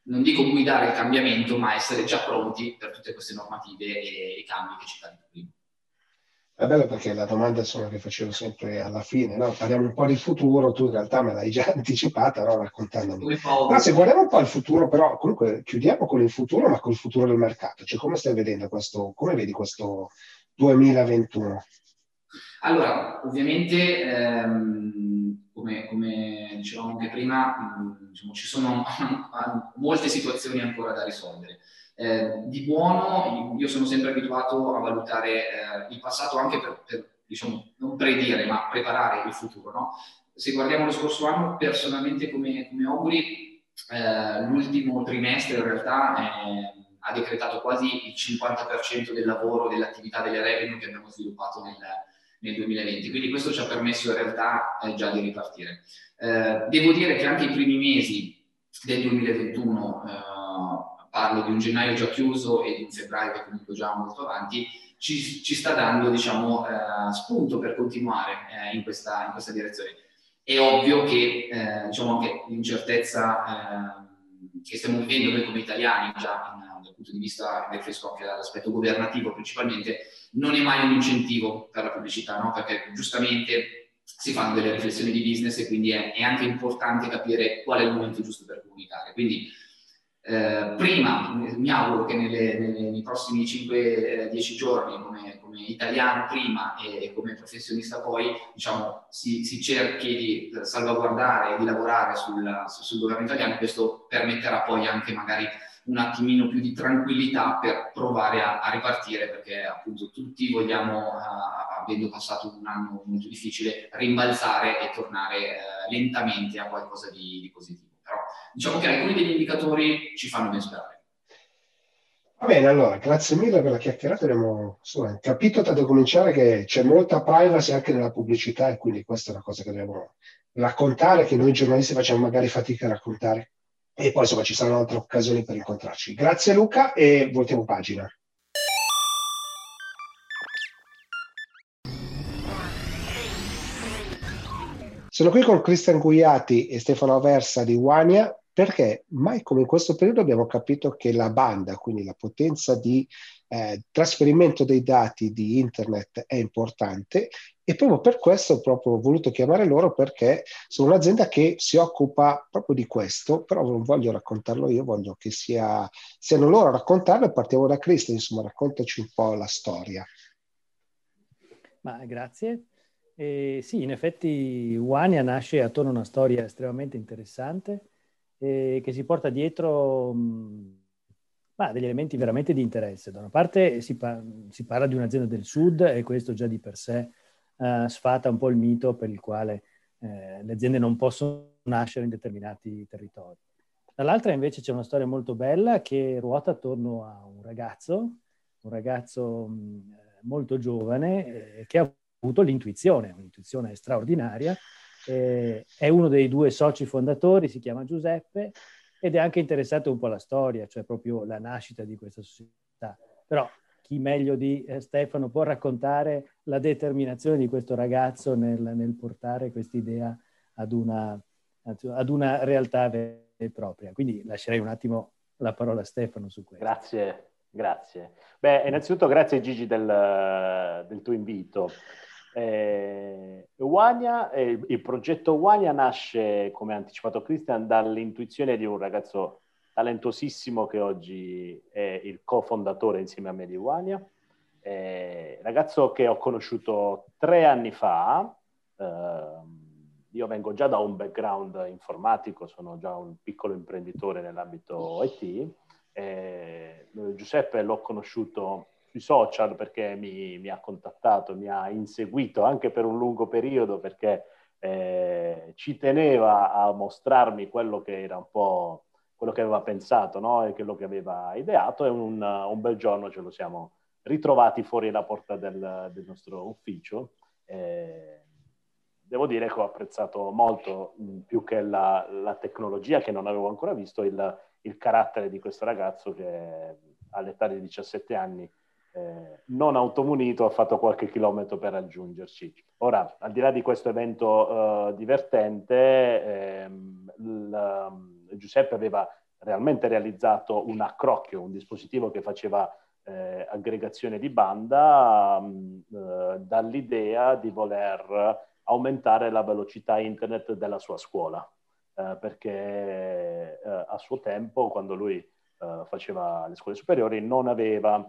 non dico guidare il cambiamento, ma essere già pronti per tutte queste normative e i cambi che citavi prima. È bello perché la domanda insomma, che facevo sempre alla fine, no? parliamo un po' di futuro, tu in realtà me l'hai già anticipata no? raccontandomi. Ma se guardiamo un po' al futuro, però comunque chiudiamo con il futuro, ma con il futuro del mercato, cioè come stai vedendo questo, come vedi questo 2021? Allora, ovviamente ehm, come, come dicevamo anche prima, mh, diciamo, ci sono molte situazioni ancora da risolvere. Eh, di buono, io sono sempre abituato a valutare eh, il passato anche per, per, diciamo, non predire, ma preparare il futuro. No? Se guardiamo lo scorso anno, personalmente come, come auguri, eh, l'ultimo trimestre in realtà eh, ha decretato quasi il 50% del lavoro, dell'attività delle revenue che abbiamo sviluppato nel, nel 2020. Quindi questo ci ha permesso in realtà eh, già di ripartire. Eh, devo dire che anche i primi mesi del 2021, eh, parlo di un gennaio già chiuso e di un febbraio che comunque già molto avanti, ci, ci sta dando diciamo, eh, spunto per continuare eh, in questa, in, questa, direzione. È ovvio che eh, diciamo anche l'incertezza che stiamo vivendo noi come italiani già in, punto di vista, riferisco anche all'aspetto governativo principalmente, non è mai un incentivo per la pubblicità, no? perché giustamente si fanno delle riflessioni di business e quindi è, è anche importante capire qual è il momento giusto per comunicare. Quindi eh, prima mi auguro che nelle, nelle, nei prossimi 5-10 eh, giorni come, come, italiano prima e, come professionista poi diciamo, si, si, cerchi di salvaguardare e di lavorare sul, sul governo italiano questo permetterà poi anche magari un attimino più di tranquillità per provare a, a ripartire perché appunto tutti vogliamo, uh, avendo passato un anno molto difficile, rimbalzare e tornare uh, lentamente a qualcosa di, di, positivo. Però diciamo che alcuni degli indicatori ci fanno ben sperare. Va bene, allora, grazie mille per la chiacchierata. Abbiamo insomma, capito da cominciare che c'è molta privacy anche nella pubblicità e quindi questa è una cosa che dobbiamo raccontare, che noi giornalisti facciamo magari fatica a raccontare. E poi insomma ci saranno altre occasioni per incontrarci. Grazie Luca e voltiamo pagina. Sono qui con Cristian Guiati e Stefano Aversa di Wania perché mai come in questo periodo abbiamo capito che la banda, quindi la potenza di eh, trasferimento dei dati di internet è importante e proprio per questo ho voluto chiamare loro perché sono un'azienda che si occupa proprio di questo, però non voglio raccontarlo io, voglio che sia, siano loro a raccontarlo e partiamo da Cristian, insomma raccontaci un po' la storia. Ma grazie. Eh, sì, in effetti Wania nasce attorno a una storia estremamente interessante eh, che si porta dietro mh, ma, degli elementi veramente di interesse. Da una parte si, pa- si, parla di un'azienda del sud e questo già di per sé uh, sfata un po' il mito per il quale eh, le aziende non possono nascere in determinati territori. Dall'altra invece c'è una storia molto bella che ruota attorno a un ragazzo, un ragazzo mh, molto giovane eh, che ha avuto l'intuizione, un'intuizione straordinaria eh, è uno dei due soci fondatori, si chiama Giuseppe, ed è anche interessato un po' alla storia, cioè proprio la nascita di questa società. Però chi meglio di eh, Stefano può raccontare la determinazione di questo ragazzo nel, nel portare quest'idea ad una, ad una realtà vera e propria. Quindi lascerei un attimo la parola a Stefano su questo. Grazie, grazie. Beh, innanzitutto grazie Gigi del, del tuo invito. Eh, Wania, eh, il progetto Wania nasce, come ha anticipato Christian, dall'intuizione di un ragazzo talentosissimo che oggi è il cofondatore insieme a me di Wania. Eh, ragazzo che ho conosciuto tre anni fa. Eh, io vengo già da un background informatico, sono già un piccolo imprenditore nell'ambito IT. Eh, Giuseppe l'ho conosciuto sui social perché mi, mi, ha contattato, mi ha inseguito anche per un lungo periodo perché eh, ci teneva a mostrarmi quello che era un po' quello che aveva pensato no? e quello che aveva ideato e un, un, bel giorno ce lo siamo ritrovati fuori la porta del, del nostro ufficio. Eh, devo dire che ho apprezzato molto, più che la, la, tecnologia che non avevo ancora visto, il, il carattere di questo ragazzo che all'età di 17 anni non automunito ha fatto qualche chilometro per raggiungerci. Ora, al di là di questo evento eh, divertente, ehm, il, Giuseppe aveva realmente realizzato un accrocchio, un dispositivo che faceva eh, aggregazione di banda mh, eh, dall'idea di voler aumentare la velocità internet della sua scuola, eh, perché eh, a suo tempo, quando lui faceva le scuole superiori, non aveva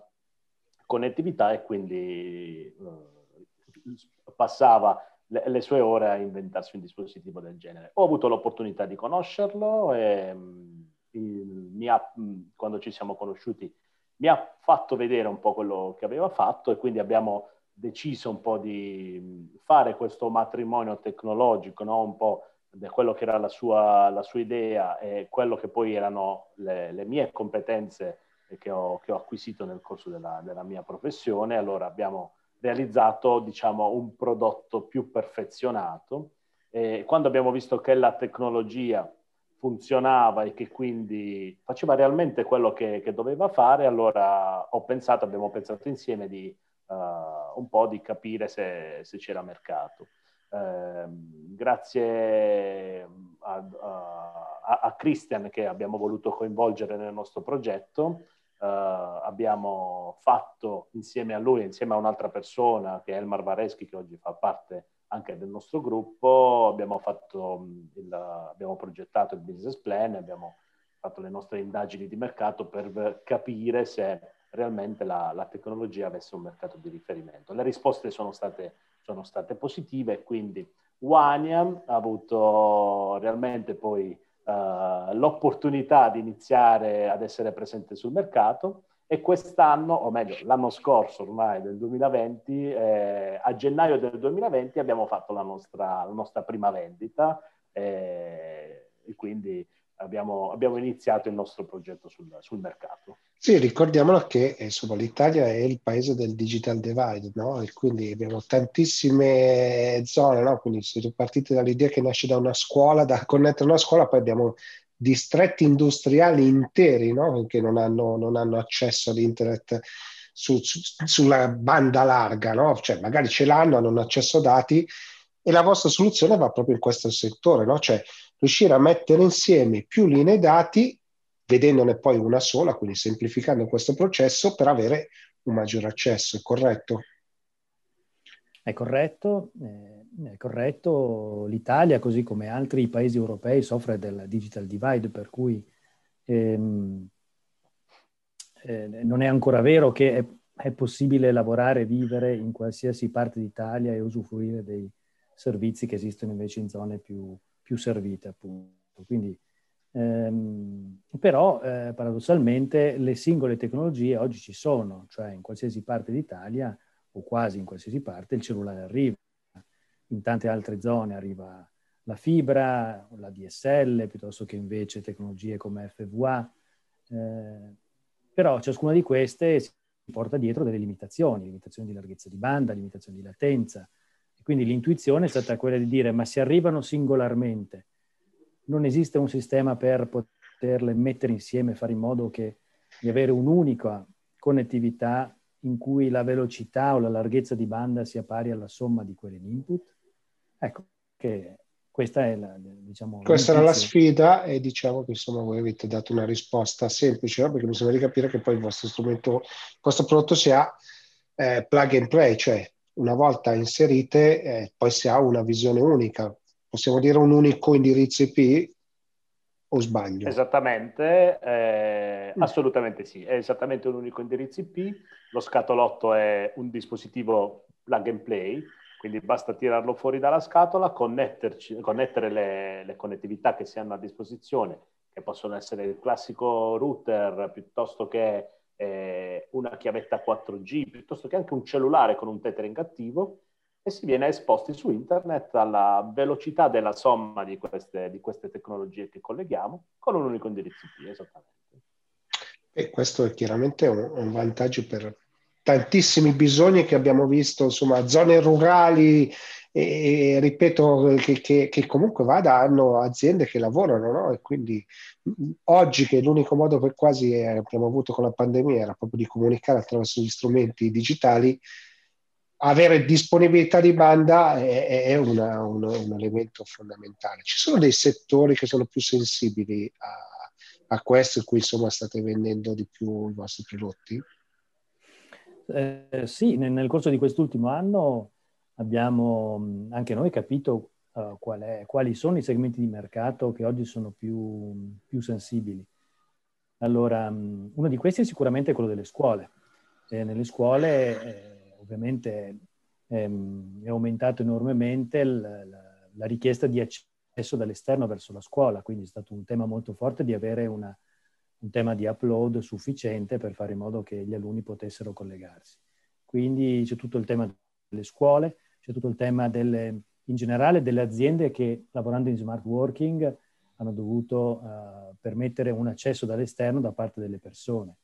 connettività e quindi eh, passava le, le, sue ore a inventarsi un dispositivo del genere. Ho avuto l'opportunità di conoscerlo e mm, il, ha, mm, quando ci siamo conosciuti mi ha fatto vedere un po' quello che aveva fatto e quindi abbiamo deciso un po' di mm, fare questo matrimonio tecnologico, no? un po' di quello che era la sua, la sua, idea e quello che poi erano le, le mie competenze che ho, che ho acquisito nel corso della, della, mia professione. Allora abbiamo realizzato diciamo, un prodotto più perfezionato. E quando abbiamo visto che la tecnologia funzionava e che quindi faceva realmente quello che, che doveva fare, allora ho pensato, abbiamo pensato insieme di uh, un po' di capire se, se c'era mercato. Eh, grazie a, a, a, Christian che abbiamo voluto coinvolgere nel nostro progetto, Uh, abbiamo fatto insieme a lui, insieme a un'altra persona che è Elmar Vareschi, che oggi fa parte anche del nostro gruppo, abbiamo, fatto il, abbiamo progettato il business plan, abbiamo fatto le nostre indagini di mercato per capire se realmente la, la tecnologia avesse un mercato di riferimento. Le risposte sono state, sono state positive, quindi Waniam ha avuto realmente poi uh, l'opportunità di iniziare ad essere presente sul mercato e quest'anno, o meglio l'anno scorso ormai del 2020, eh, a gennaio del 2020 abbiamo fatto la nostra, la nostra prima vendita eh, e quindi abbiamo, abbiamo, iniziato il nostro progetto sul, sul mercato. Sì, ricordiamolo che insomma, l'Italia è il paese del digital divide, no? E quindi abbiamo tantissime zone, no? Quindi siete partiti dall'idea che nasce da una scuola, da connettere una scuola, poi abbiamo distretti industriali interi, no? Che non hanno, non hanno accesso all'internet su, su, sulla banda larga, no? Cioè magari ce l'hanno, hanno accesso a dati e la vostra soluzione va proprio in questo settore, no? Cioè riuscire a mettere insieme più linee dati vedendone poi una sola, quindi semplificando questo processo per avere un maggiore accesso, è corretto? È corretto, eh, è corretto. L'Italia, così come altri paesi europei, soffre del digital divide, per cui ehm, eh, non è ancora vero che è, è possibile lavorare e vivere in qualsiasi parte d'Italia e usufruire dei servizi che esistono invece in zone più, più servite, appunto. Quindi Ehm, però eh, paradossalmente le singole tecnologie oggi ci sono, cioè in qualsiasi parte d'Italia o quasi in qualsiasi parte il cellulare arriva, in tante altre zone arriva la fibra, la DSL, piuttosto che invece tecnologie come FVA, eh, però ciascuna di queste si porta dietro delle limitazioni, limitazioni di larghezza di banda, limitazioni di latenza, quindi l'intuizione è stata quella di dire ma se arrivano singolarmente non esiste un sistema per poterle mettere insieme fare in modo che di avere un'unica connettività in cui la velocità o la larghezza di banda sia pari alla somma di quelle in input? Ecco, che questa è la, diciamo... Questa era la sfida e diciamo che insomma voi avete dato una risposta semplice, no? perché mi sembra di capire che poi il vostro strumento, il vostro prodotto si ha eh, plug and play, cioè una volta inserite eh, poi si ha una visione unica, possiamo dire un unico indirizzo IP o sbaglio? Esattamente, eh, mm. assolutamente sì, è esattamente un unico indirizzo IP, lo scatolotto è un dispositivo plug and play, quindi basta tirarlo fuori dalla scatola, connettere le, le connettività che si hanno a disposizione, che possono essere il classico router piuttosto che eh, una chiavetta 4G, piuttosto che anche un cellulare con un tethering attivo, e si viene esposti su internet alla velocità della somma di queste, di queste tecnologie che colleghiamo con un unico indirizzo IP, esattamente. E questo è chiaramente un, un vantaggio per tantissimi bisogni che abbiamo visto, insomma, zone rurali e, e ripeto che, che, che, comunque vada hanno aziende che lavorano, no? E quindi oggi che l'unico modo per quasi è, abbiamo avuto con la pandemia era proprio di comunicare attraverso gli strumenti digitali, avere disponibilità di banda è, è una, un, un, elemento fondamentale. Ci sono dei settori che sono più sensibili a, a questo, in cui insomma state vendendo di più i vostri prodotti? Eh, sì, nel, nel, corso di quest'ultimo anno abbiamo anche noi capito uh, qual è, quali sono i segmenti di mercato che oggi sono più, più sensibili. Allora, uno di questi è sicuramente quello delle scuole. Eh, nelle scuole eh, ovviamente ehm, è aumentato enormemente l, la, la, richiesta di accesso dall'esterno verso la scuola, quindi è stato un tema molto forte di avere una, un tema di upload sufficiente per fare in modo che gli alunni potessero collegarsi. Quindi c'è tutto il tema delle scuole, c'è tutto il tema delle, in generale delle aziende che lavorando in smart working hanno dovuto uh, permettere un accesso dall'esterno da parte delle persone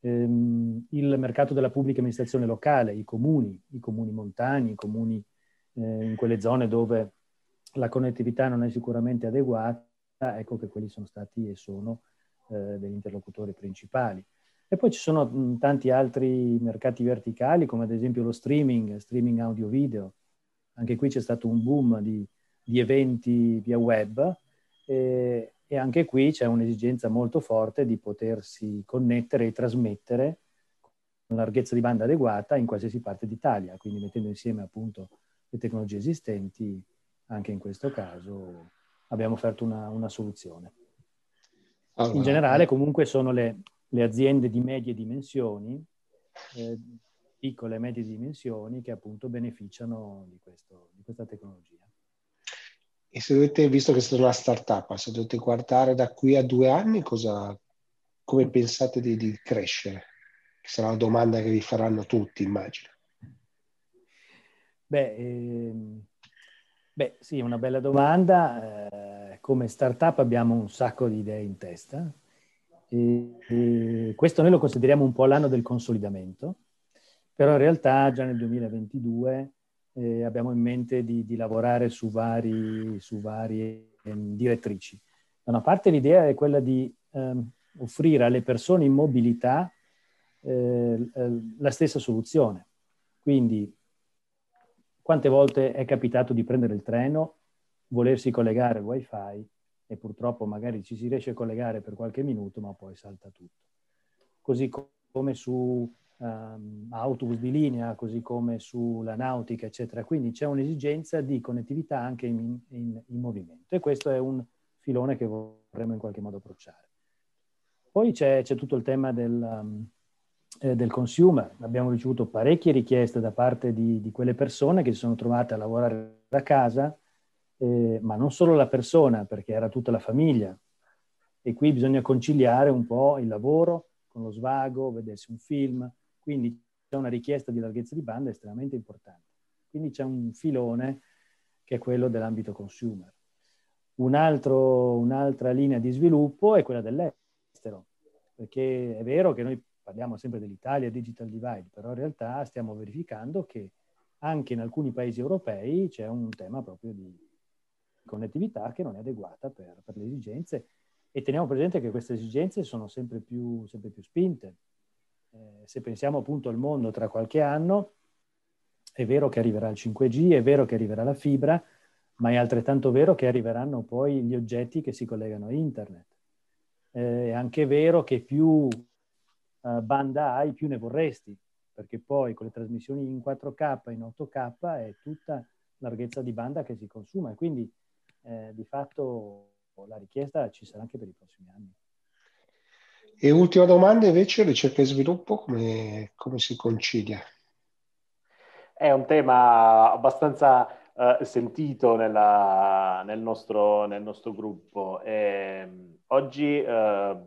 ehm, il mercato della pubblica amministrazione locale, i comuni, i comuni montani, i comuni eh, in quelle zone dove la connettività non è sicuramente adeguata, ecco che quelli sono stati e sono eh, degli interlocutori principali. E poi ci sono tanti altri mercati verticali, come ad esempio lo streaming, streaming audio-video. Anche qui c'è stato un boom di, di eventi via web, eh, e anche qui c'è un'esigenza molto forte di potersi connettere e trasmettere con larghezza di banda adeguata in qualsiasi parte d'Italia, quindi mettendo insieme appunto le tecnologie esistenti, anche in questo caso abbiamo offerto una, una soluzione. Allora, in generale comunque sono le, le, aziende di medie dimensioni, eh, piccole e medie dimensioni, che appunto beneficiano di, questo, di questa tecnologia. E se dovete, visto che siete una startup, se dovete guardare da qui a due anni, cosa, come pensate di, di crescere? sarà la domanda che vi faranno tutti, immagino. Beh, ehm, beh sì, è una bella domanda. Eh, come startup abbiamo un sacco di idee in testa. E, e questo noi lo consideriamo un po' l'anno del consolidamento, però in realtà già nel 2022 eh, abbiamo in mente di, di lavorare su, vari, su varie eh, direttrici. Da una parte l'idea è quella di ehm, offrire alle persone in mobilità eh, eh, la stessa soluzione. Quindi quante volte è capitato di prendere il treno, volersi collegare al wifi e purtroppo magari ci si riesce a collegare per qualche minuto ma poi salta tutto. Così come su um, autobus di linea, così come sulla nautica, eccetera. Quindi c'è un'esigenza di connettività anche in, in, in movimento e questo è un filone che vorremmo in qualche modo approcciare. Poi c'è, c'è tutto il tema del, um, eh, del, consumer. Abbiamo ricevuto parecchie richieste da parte di, di, quelle persone che si sono trovate a lavorare da casa, eh, ma non solo la persona, perché era tutta la famiglia. E qui bisogna conciliare un po' il lavoro con lo svago, vedersi un film, quindi c'è una richiesta di larghezza di banda estremamente importante. Quindi c'è un filone che è quello dell'ambito consumer. Un altro, un'altra linea di sviluppo è quella dell'estero, perché è vero che noi parliamo sempre dell'Italia Digital Divide, però in realtà stiamo verificando che anche in alcuni paesi europei c'è un tema proprio di connettività che non è adeguata per, per le esigenze. E teniamo presente che queste esigenze sono sempre più, sempre più spinte. Eh, se pensiamo appunto al mondo tra qualche anno, è vero che arriverà il 5G, è vero che arriverà la fibra, ma è altrettanto vero che arriveranno poi gli oggetti che si collegano a internet. Eh, è anche vero che più uh, banda hai, più ne vorresti, perché poi con le trasmissioni in 4K, in 8K, è tutta larghezza di banda che si consuma. E quindi eh, di fatto la richiesta ci sarà anche per i prossimi anni. E ultima domanda invece, ricerca e sviluppo, come, come si concilia? È un tema abbastanza uh, sentito nella, nel, nostro, nel, nostro, gruppo. E, oggi uh,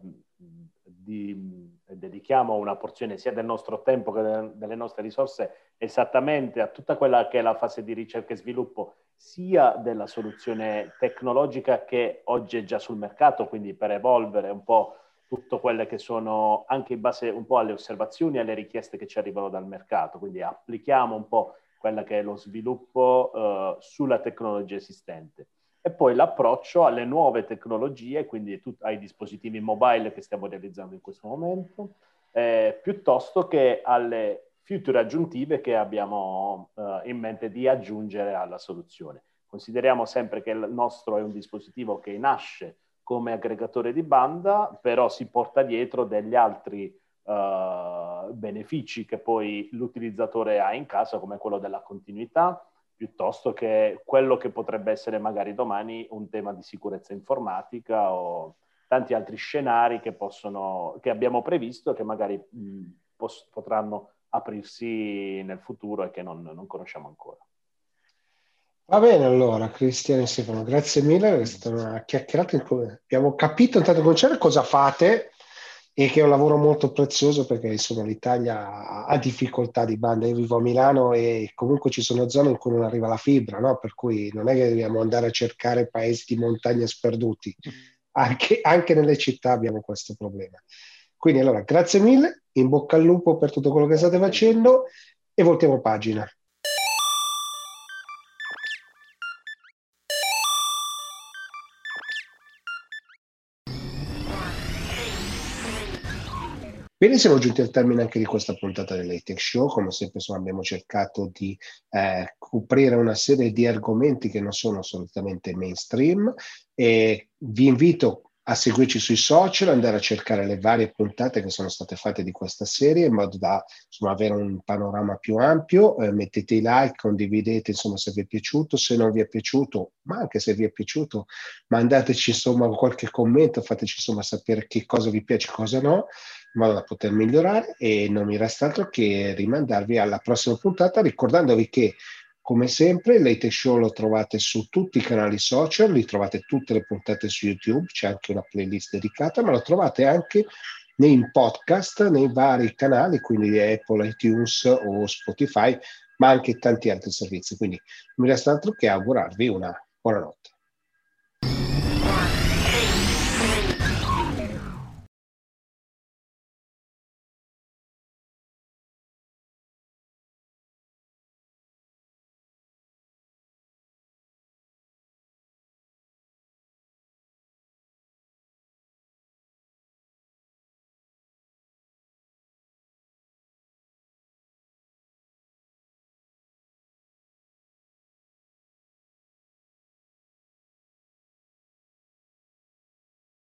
di, dedichiamo una porzione sia del nostro tempo che delle nostre risorse esattamente a tutta quella che è la fase di ricerca e sviluppo, sia della soluzione tecnologica che oggi è già sul mercato, quindi per evolvere un po' tutto quelle che sono anche in base un po' alle osservazioni e alle richieste che ci arrivano dal mercato. Quindi applichiamo un po' quella che è lo sviluppo uh, sulla tecnologia esistente. E poi l'approccio alle nuove tecnologie, quindi tut- ai dispositivi mobile che stiamo realizzando in questo momento, eh, piuttosto che alle future aggiuntive che abbiamo uh, in mente di aggiungere alla soluzione. Consideriamo sempre che il nostro è un dispositivo che nasce come aggregatore di banda, però si porta dietro degli altri uh, benefici che poi l'utilizzatore ha in casa, come quello della continuità, piuttosto che quello che potrebbe essere magari domani un tema di sicurezza informatica o tanti altri scenari che, possono, che abbiamo previsto e che magari mh, potranno aprirsi nel futuro e che non, non conosciamo ancora. Va bene allora, Cristiano e Stefano, grazie mille, è stata una chiacchierata. Abbiamo capito intanto cominciare cosa fate e che è un lavoro molto prezioso perché insomma l'Italia ha difficoltà di banda. Io vivo a Milano e comunque ci sono zone in cui non arriva la fibra, no? per cui non è che dobbiamo andare a cercare paesi di montagna sperduti, anche, anche nelle città abbiamo questo problema. Quindi allora, grazie mille, in bocca al lupo per tutto quello che state facendo e voltiamo pagina. Bene, siamo giunti al termine anche di questa puntata dell'Atech Show. Come sempre insomma, abbiamo cercato di eh, coprire una serie di argomenti che non sono assolutamente mainstream e vi invito a seguirci sui social, andare a cercare le varie puntate che sono state fatte di questa serie in modo da insomma, avere un panorama più ampio. Eh, mettete i like, condividete insomma, se vi è piaciuto, se non vi è piaciuto, ma anche se vi è piaciuto, mandateci insomma qualche commento, fateci insomma sapere che cosa vi piace e cosa no in modo da poter migliorare e non mi resta altro che rimandarvi alla prossima puntata ricordandovi che come sempre Late Show lo trovate su tutti i canali social, li trovate tutte le puntate su YouTube, c'è anche una playlist dedicata, ma lo trovate anche nei podcast, nei vari canali, quindi Apple, iTunes o Spotify, ma anche tanti altri servizi. Quindi non mi resta altro che augurarvi una buona notte.